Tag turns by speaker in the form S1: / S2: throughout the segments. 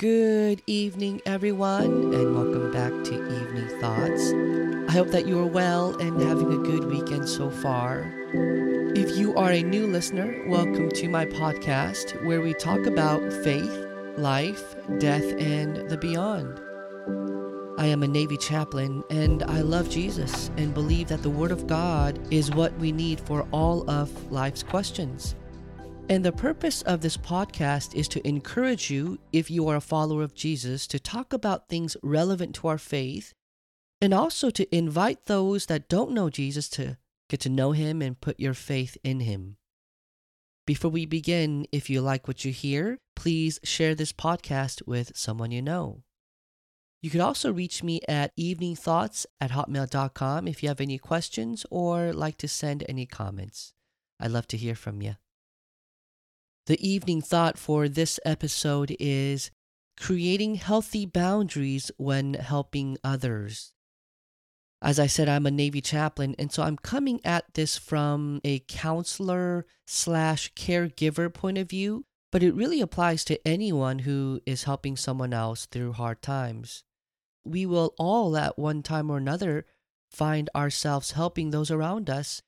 S1: Good evening, everyone, and welcome back to Evening Thoughts. I hope that you are well and having a good weekend so far. If you are a new listener, welcome to my podcast where we talk about faith, life, death, and the beyond. I am a Navy chaplain and I love Jesus and believe that the Word of God is what we need for all of life's questions. And the purpose of this podcast is to encourage you, if you are a follower of Jesus, to talk about things relevant to our faith and also to invite those that don't know Jesus to get to know him and put your faith in him. Before we begin, if you like what you hear, please share this podcast with someone you know. You could also reach me at eveningthoughts at hotmail.com if you have any questions or like to send any comments. I'd love to hear from you. The evening thought for this episode is creating healthy boundaries when helping others. As I said, I'm a Navy chaplain, and so I'm coming at this from a counselor slash caregiver point of view, but it really applies to anyone who is helping someone else through hard times. We will all, at one time or another, find ourselves helping those around us.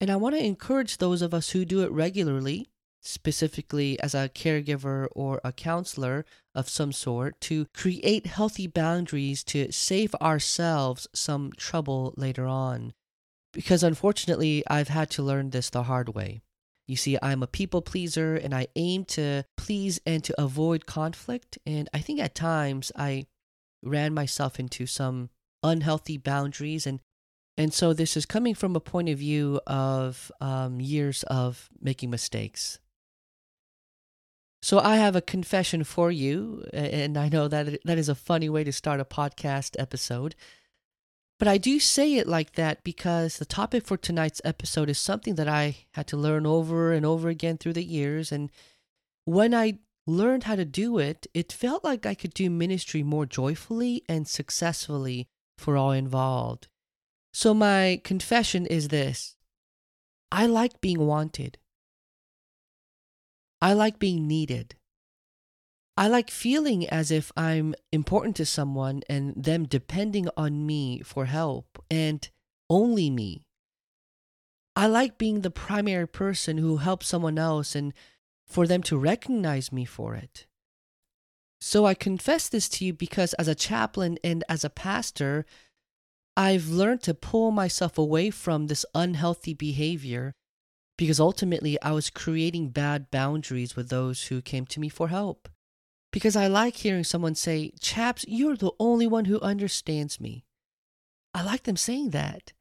S1: And I want to encourage those of us who do it regularly specifically as a caregiver or a counselor of some sort, to create healthy boundaries to save ourselves some trouble later on. Because unfortunately, I've had to learn this the hard way. You see, I'm a people pleaser and I aim to please and to avoid conflict. And I think at times I ran myself into some unhealthy boundaries and and so this is coming from a point of view of um, years of making mistakes so I have a confession for you, and I know that that is a funny way to start a podcast episode. But I do say it like that because the topic for tonight's episode is something that I had to learn over and over again through the years. And when I learned how to do it, it felt like I could do ministry more joyfully and successfully for all involved. So my confession is this I like being wanted. I like being needed. I like feeling as if I'm important to someone and them depending on me for help and only me. I like being the primary person who helps someone else and for them to recognize me for it. So I confess this to you because as a chaplain and as a pastor, I've learned to pull myself away from this unhealthy behavior because ultimately I was creating bad boundaries with those who came to me for help. Because I like hearing someone say, Chaps, you're the only one who understands me. I like them saying that.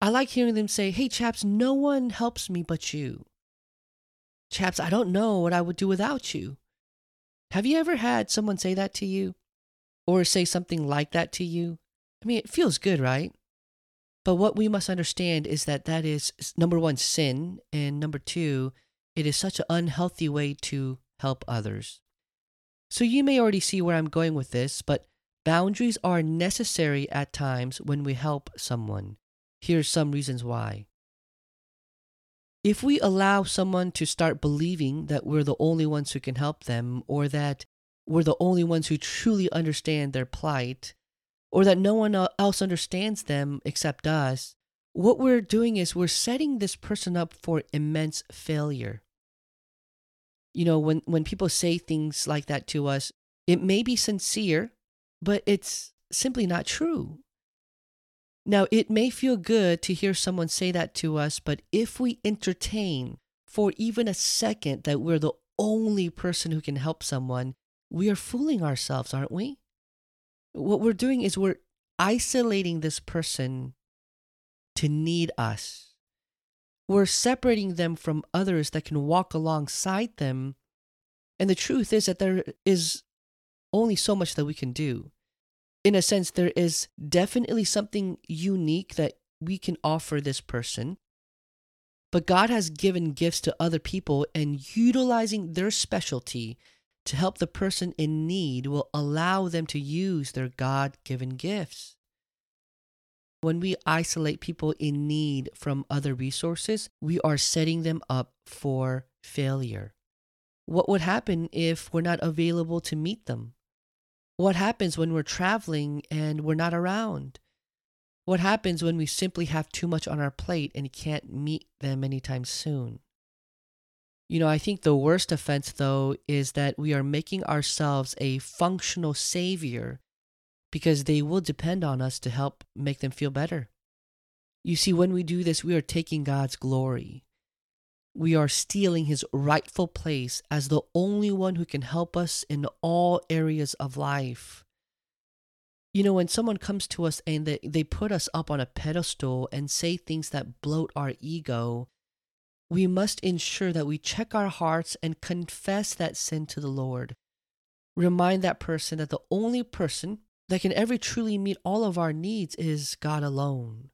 S1: I like hearing them say, Hey, Chaps, no one helps me but you. Chaps, I don't know what I would do without you. Have you ever had someone say that to you? Or say something like that to you? I mean, it feels good, right? But what we must understand is that that is number one, sin, and number two, it is such an unhealthy way to help others. So you may already see where I'm going with this, but boundaries are necessary at times when we help someone. Here's some reasons why. If we allow someone to start believing that we're the only ones who can help them, or that we're the only ones who truly understand their plight, or that no one else understands them except us, what we're doing is we're setting this person up for immense failure. You know, when, when people say things like that to us, it may be sincere, but it's simply not true. Now, it may feel good to hear someone say that to us, but if we entertain for even a second that we're the only person who can help someone, we are fooling ourselves, aren't we? What we're doing is we're isolating this person to need us. We're separating them from others that can walk alongside them. And the truth is that there is only so much that we can do. In a sense, there is definitely something unique that we can offer this person. But God has given gifts to other people, and utilizing their specialty to help the person in need will allow them to use their God given gifts. When we isolate people in need from other resources, we are setting them up for failure. What would happen if we're not available to meet them? What happens when we're traveling and we're not around? What happens when we simply have too much on our plate and can't meet them anytime soon? You know, I think the worst offense, though, is that we are making ourselves a functional savior because they will depend on us to help make them feel better. You see, when we do this, we are taking God's glory. We are stealing his rightful place as the only one who can help us in all areas of life. You know, when someone comes to us and they, they put us up on a pedestal and say things that bloat our ego, we must ensure that we check our hearts and confess that sin to the Lord. Remind that person that the only person that can ever truly meet all of our needs is God alone.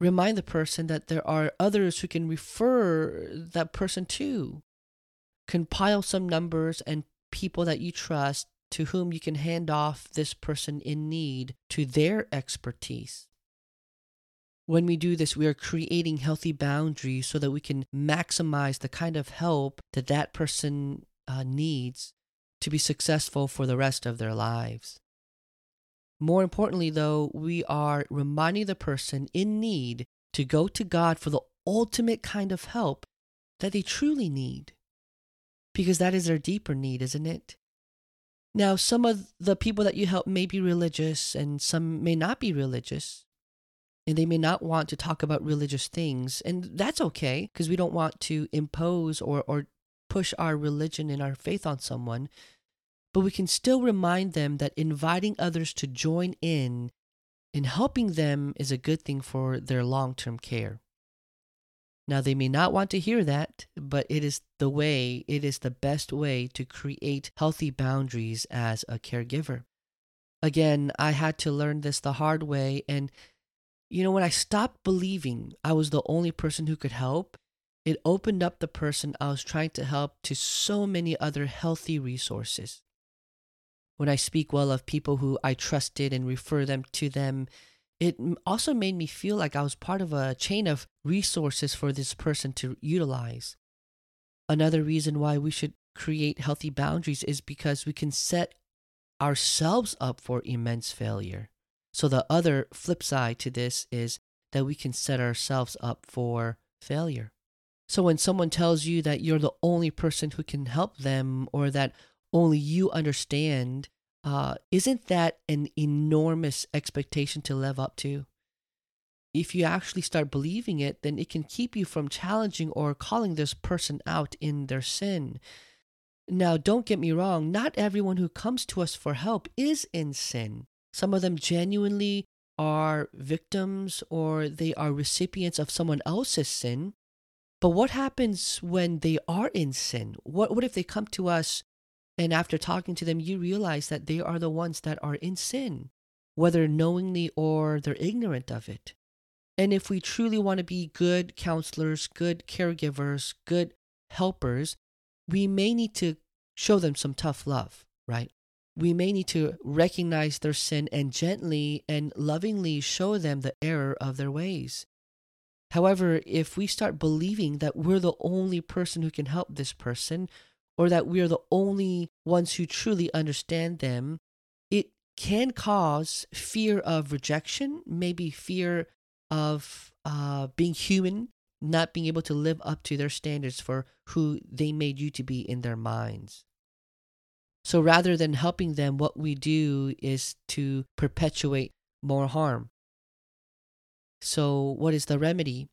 S1: Remind the person that there are others who can refer that person to. Compile some numbers and people that you trust to whom you can hand off this person in need to their expertise. When we do this, we are creating healthy boundaries so that we can maximize the kind of help that that person uh, needs to be successful for the rest of their lives. More importantly, though, we are reminding the person in need to go to God for the ultimate kind of help that they truly need. Because that is their deeper need, isn't it? Now, some of the people that you help may be religious and some may not be religious. And they may not want to talk about religious things. And that's okay because we don't want to impose or, or push our religion and our faith on someone but we can still remind them that inviting others to join in in helping them is a good thing for their long term care. Now, they may not want to hear that, but it is the way, it is the best way to create healthy boundaries as a caregiver. Again, I had to learn this the hard way. And, you know, when I stopped believing I was the only person who could help, it opened up the person I was trying to help to so many other healthy resources when I speak well of people who I trusted and refer them to them, it also made me feel like I was part of a chain of resources for this person to utilize. Another reason why we should create healthy boundaries is because we can set ourselves up for immense failure. So, the other flip side to this is that we can set ourselves up for failure. So, when someone tells you that you're the only person who can help them or that only you understand, uh, isn't that an enormous expectation to live up to? If you actually start believing it, then it can keep you from challenging or calling this person out in their sin. Now, don't get me wrong, not everyone who comes to us for help is in sin. Some of them genuinely are victims or they are recipients of someone else's sin. But what happens when they are in sin? What, what if they come to us and after talking to them, you realize that they are the ones that are in sin, whether knowingly or they're ignorant of it. And if we truly want to be good counselors, good caregivers, good helpers, we may need to show them some tough love, right? We may need to recognize their sin and gently and lovingly show them the error of their ways. However, if we start believing that we're the only person who can help this person, or that we are the only ones who truly understand them, it can cause fear of rejection, maybe fear of uh, being human, not being able to live up to their standards for who they made you to be in their minds. So rather than helping them, what we do is to perpetuate more harm. So, what is the remedy?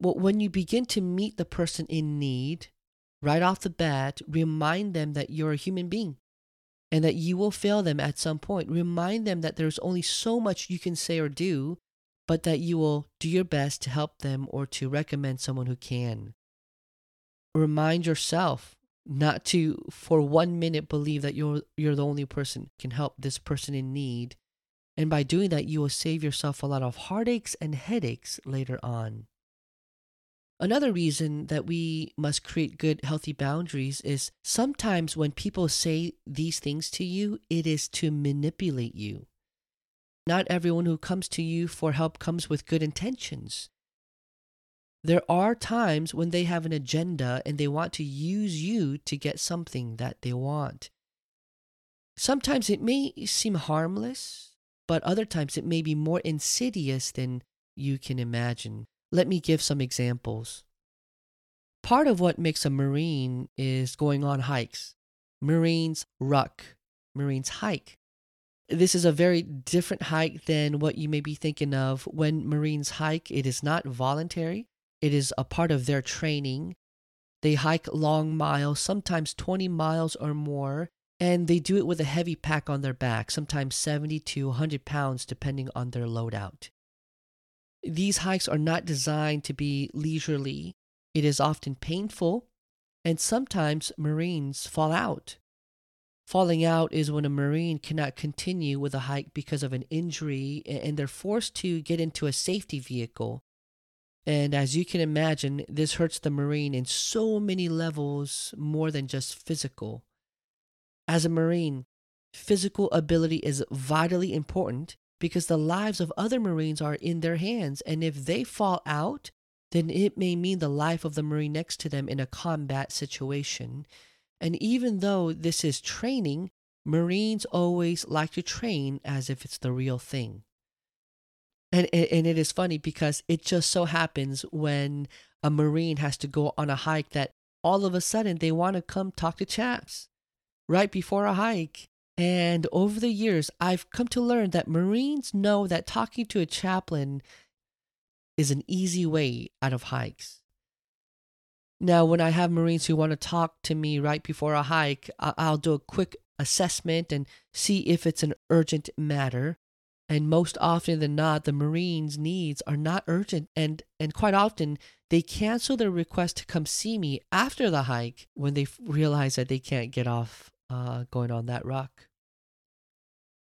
S1: Well, when you begin to meet the person in need, right off the bat, remind them that you're a human being and that you will fail them at some point. Remind them that there's only so much you can say or do, but that you will do your best to help them or to recommend someone who can. Remind yourself not to for one minute believe that you're you're the only person can help this person in need. And by doing that, you will save yourself a lot of heartaches and headaches later on. Another reason that we must create good, healthy boundaries is sometimes when people say these things to you, it is to manipulate you. Not everyone who comes to you for help comes with good intentions. There are times when they have an agenda and they want to use you to get something that they want. Sometimes it may seem harmless, but other times it may be more insidious than you can imagine. Let me give some examples. Part of what makes a Marine is going on hikes. Marines ruck, Marines hike. This is a very different hike than what you may be thinking of. When Marines hike, it is not voluntary, it is a part of their training. They hike long miles, sometimes 20 miles or more, and they do it with a heavy pack on their back, sometimes 70 to 100 pounds, depending on their loadout. These hikes are not designed to be leisurely. It is often painful, and sometimes Marines fall out. Falling out is when a Marine cannot continue with a hike because of an injury and they're forced to get into a safety vehicle. And as you can imagine, this hurts the Marine in so many levels more than just physical. As a Marine, physical ability is vitally important because the lives of other Marines are in their hands. And if they fall out, then it may mean the life of the Marine next to them in a combat situation. And even though this is training, Marines always like to train as if it's the real thing. And, and it is funny because it just so happens when a Marine has to go on a hike that all of a sudden they want to come talk to chaps right before a hike. And over the years, I've come to learn that Marines know that talking to a chaplain is an easy way out of hikes. Now, when I have Marines who want to talk to me right before a hike, I'll do a quick assessment and see if it's an urgent matter. And most often than not, the Marines' needs are not urgent, and, and quite often they cancel their request to come see me after the hike when they realize that they can't get off uh, going on that ruck.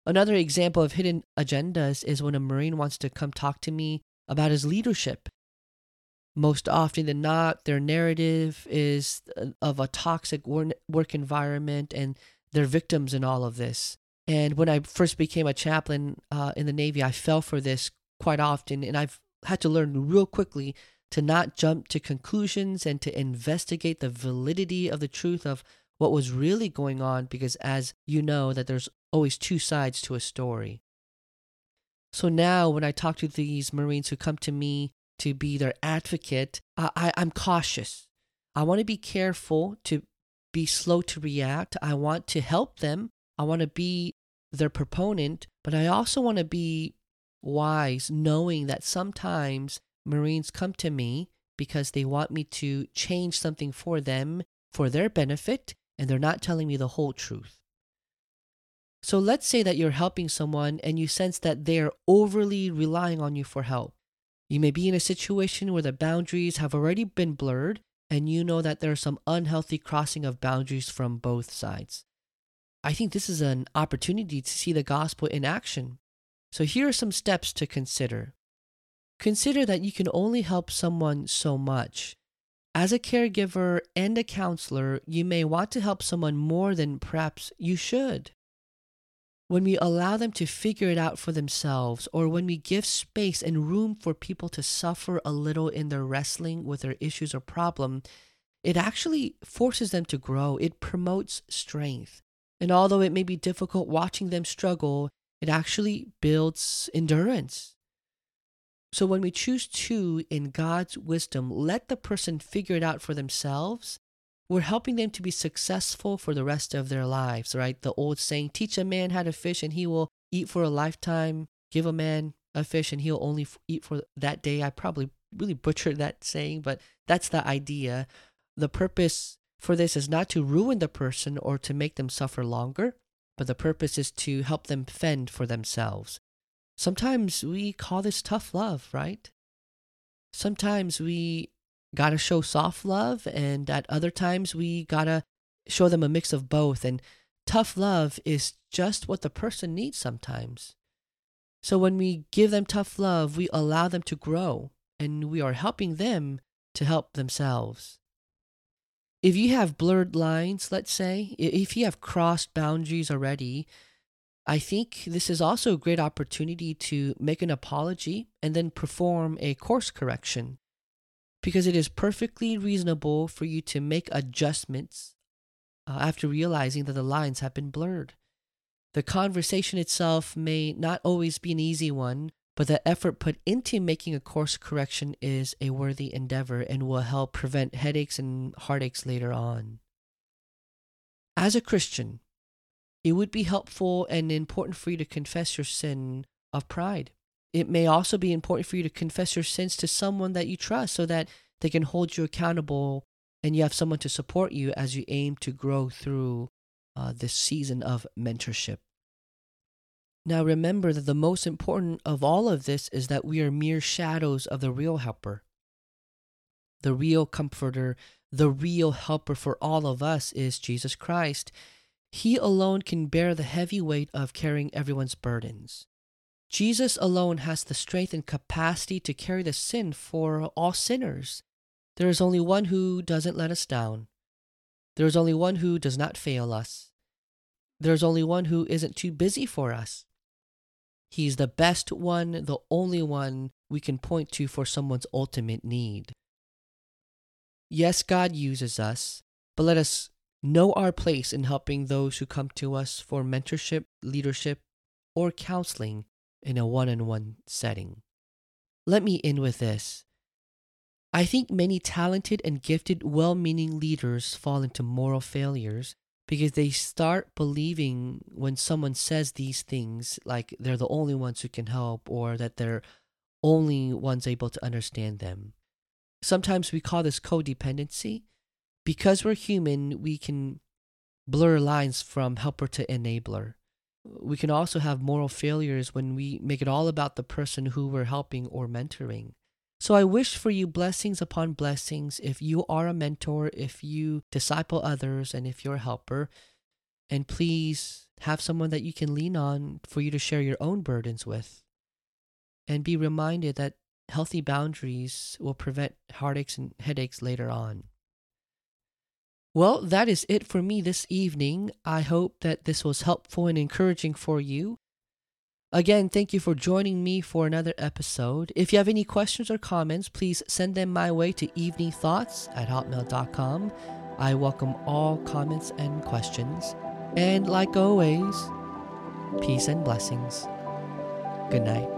S1: Another example of hidden agendas is when a Marine wants to come talk to me about his leadership most often than not, their narrative is uh, of a toxic work environment and they're victims in all of this. And when I first became a chaplain uh, in the Navy, I fell for this quite often. And I've had to learn real quickly to not jump to conclusions and to investigate the validity of the truth of what was really going on because as you know that there's always two sides to a story. So now when I talk to these Marines who come to me to be their advocate, I, I'm cautious. I want to be careful to be slow to react. I want to help them. I want to be their proponent, but I also want to be wise, knowing that sometimes Marines come to me because they want me to change something for them for their benefit, and they're not telling me the whole truth. So let's say that you're helping someone and you sense that they're overly relying on you for help. You may be in a situation where the boundaries have already been blurred and you know that there's some unhealthy crossing of boundaries from both sides. I think this is an opportunity to see the gospel in action. So here are some steps to consider. Consider that you can only help someone so much. As a caregiver and a counselor, you may want to help someone more than perhaps you should when we allow them to figure it out for themselves, or when we give space and room for people to suffer a little in their wrestling with their issues or problem, it actually forces them to grow. It promotes strength. And although it may be difficult watching them struggle, it actually builds endurance. So when we choose to, in God's wisdom, let the person figure it out for themselves, we're helping them to be successful for the rest of their lives, right? The old saying, teach a man how to fish and he will eat for a lifetime. Give a man a fish and he'll only eat for that day. I probably really butchered that saying, but that's the idea. The purpose for this is not to ruin the person or to make them suffer longer, but the purpose is to help them fend for themselves. Sometimes we call this tough love, right? Sometimes we got to show soft love, and at other times we got to show them a mix of both. And tough love is just what the person needs sometimes. So when we give them tough love, we allow them to grow and we are helping them to help themselves. If you have blurred lines, let's say, if you have crossed boundaries already, I think this is also a great opportunity to make an apology and then perform a course correction. because it is perfectly reasonable for you to make adjustments uh, after realizing that the lines have been blurred. The conversation itself may not always be an easy one, but the effort put into making a course correction is a worthy endeavor and will help prevent headaches and heartaches later on. As a Christian, it would be helpful and important for you to confess your sin of pride. It may also be important for you to confess your sins to someone that you trust so that they can hold you accountable and you have someone to support you as you aim to grow through uh, this season of mentorship. Now, remember that the most important of all of this is that we are mere shadows of the real helper. The real comforter, the real helper for all of us is Jesus Christ. He alone can bear the heavy weight of carrying everyone's burdens. Jesus alone has the strength and capacity to carry the sin for all sinners. There is only one who doesn't let us down. There is only one who does not fail us. There is only one who isn't too busy for us. He's the best one, the only one we can point to for someone's ultimate need. Yes, God uses us, but let us know our place in helping those who come to us for mentorship, leadership, or counseling in a one on one setting. Let me end with this. I think many talented and gifted, well meaning leaders fall into moral failures because they start believing when someone says these things like they're the only ones who can help or that they're only ones able to understand them. Sometimes we call this codependency. Because we're human, we can blur lines from helper to enabler. We can also have moral failures when we make it all about the person who we're helping or mentoring. So I wish for you blessings upon blessings if you are a mentor, if you disciple others, and if you're a helper. And please have someone that you can lean on for you to share your own burdens with. And be reminded that healthy boundaries will prevent heartaches and headaches later on. Well, that is it for me this evening. I hope that this was helpful and encouraging for you. Again, thank you for joining me for another episode. If you have any questions or comments, please send them my way to eveningthoughts at hotmail.com. I welcome all comments and questions. And like always, peace and blessings. Good night.